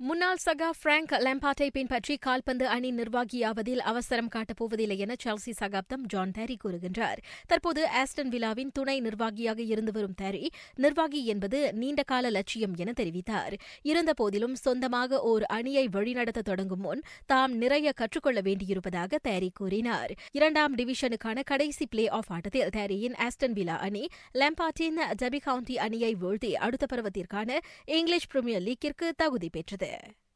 முன்னாள் சகா பிராங்க் லெம்பாட்டை பின்பற்றி கால்பந்து அணி நிர்வாகியாவதில் அவசரம் காட்டப்போவதில்லை என செல்சி சகாப்தம் ஜான் தேரி கூறுகின்றார். தற்போது ஆஸ்டன் விழாவின் துணை நிர்வாகியாக இருந்து வரும் தேரி நிர்வாகி என்பது நீண்டகால லட்சியம் என தெரிவித்தார். இருந்தபோதிலும் சொந்தமாக ஓர் அணியை வழிநடத்த தொடங்கும் முன் தாம் நிறைய கற்றுக்கொள்ள வேண்டியிருப்பதாக தேரி கூறினார். இரண்டாம் டிவிஷனுக்கான கடைசி பிளே ஆஃப் ஆட்டத்தில் தேரியின் ஆஸ்டன் விழா அணி லெம்பாட்டின் டபி கவுண்டி அணியை வீழ்த்தி அடுத்த பருவத்திற்கான இங்கிலீஷ் பிரீமியர் லீக்கிற்கு தகுதி பெற்றது. there.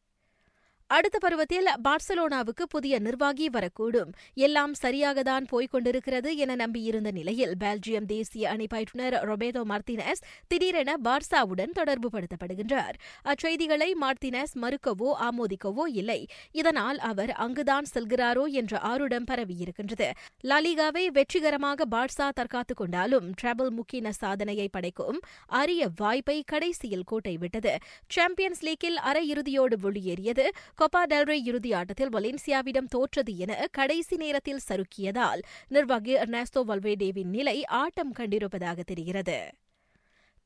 அடுத்த பருவத்தில் பார்சலோனாவுக்கு புதிய நிர்வாகி வரக்கூடும். எல்லாம் சரியாகத்தான் போய்க் கொண்டிருக்கிறது என நம்பியிருந்த நிலையில் பெல்ஜியம் தேசிய அணி பயிற்றுநர் ரொபேதோ மார்த்தினஸ் திடீரென பார்சாவுடன் தொடர்பு படுத்தப்படுகின்றார். அச்செய்திகளை மார்த்தினஸ் மறுக்கவோ ஆமோதிக்கவோ இல்லை. இதனால் அவர் அங்குதான் செல்கிறாரோ என்ற ஆருடம் பரவியிருக்கின்றது. லாலிகாவை வெற்றிகரமாக பார்சா தற்காத்துக் கொண்டாலும் டிரபிள் முக்கின சாதனையை படைக்கும் அரிய வாய்ப்பை கடைசியில் கோட்டை விட்டது சாம்பியன்ஸ் லீக்கில் அரையிறுதியோடு வெளியேறியது கொப்பா டெல்ரே இறுதி ஆட்டத்தில் வலேன்சியாவிடம் தோற்றது என கடைசி நேரத்தில் சறுக்கியதால் நிர்வாகி எர்னாஸ்டோ வல்வேடேவின் நிலை ஆட்டம் கண்டிருப்பதாக தெரிகிறது.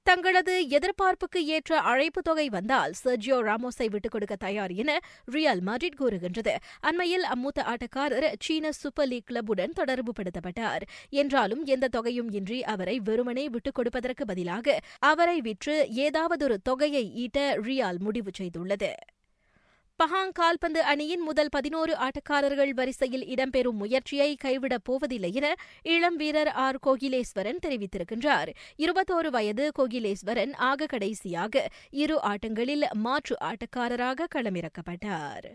தங்களது எதிர்பார்ப்புக்கு ஏற்ற அழைப்பு தொகை வந்தால் சர்ஜியோ ராமோஸை விட்டுக் கொடுக்க தயார் என ரியல் மாட்ரிட் கூறுகின்றது. அண்மையில் அம்மூத்த ஆட்டக்காரர் சீன சூப்பர் லீக் கிளப்புடன் தொடர்பு படுத்தப்பட்டார். என்றாலும் எந்த தொகையும் இன்றி அவரை வெறுமனே விட்டுக் கொடுப்பதற்கு பதிலாக அவரை விற்று ஏதாவதொரு தொகையை ஈட்ட ரியால் முடிவு செய்துள்ளது. பஹாங் கால்பந்து அணியின் முதல் பதினோரு ஆட்டக்காரர்கள் வரிசையில் இடம்பெறும் முயற்சியை கைவிடப் போவதில்லை என இளம் வீரர் ஆர். கோகிலேஸ்வரன் தெரிவித்திருக்கின்றார். இருபத்தோரு வயது கோகிலேஸ்வரன் ஆக கடைசியாக இரு ஆட்டங்களில் மாற்று ஆட்டக்காரராக களமிறக்கப்பட்டார்.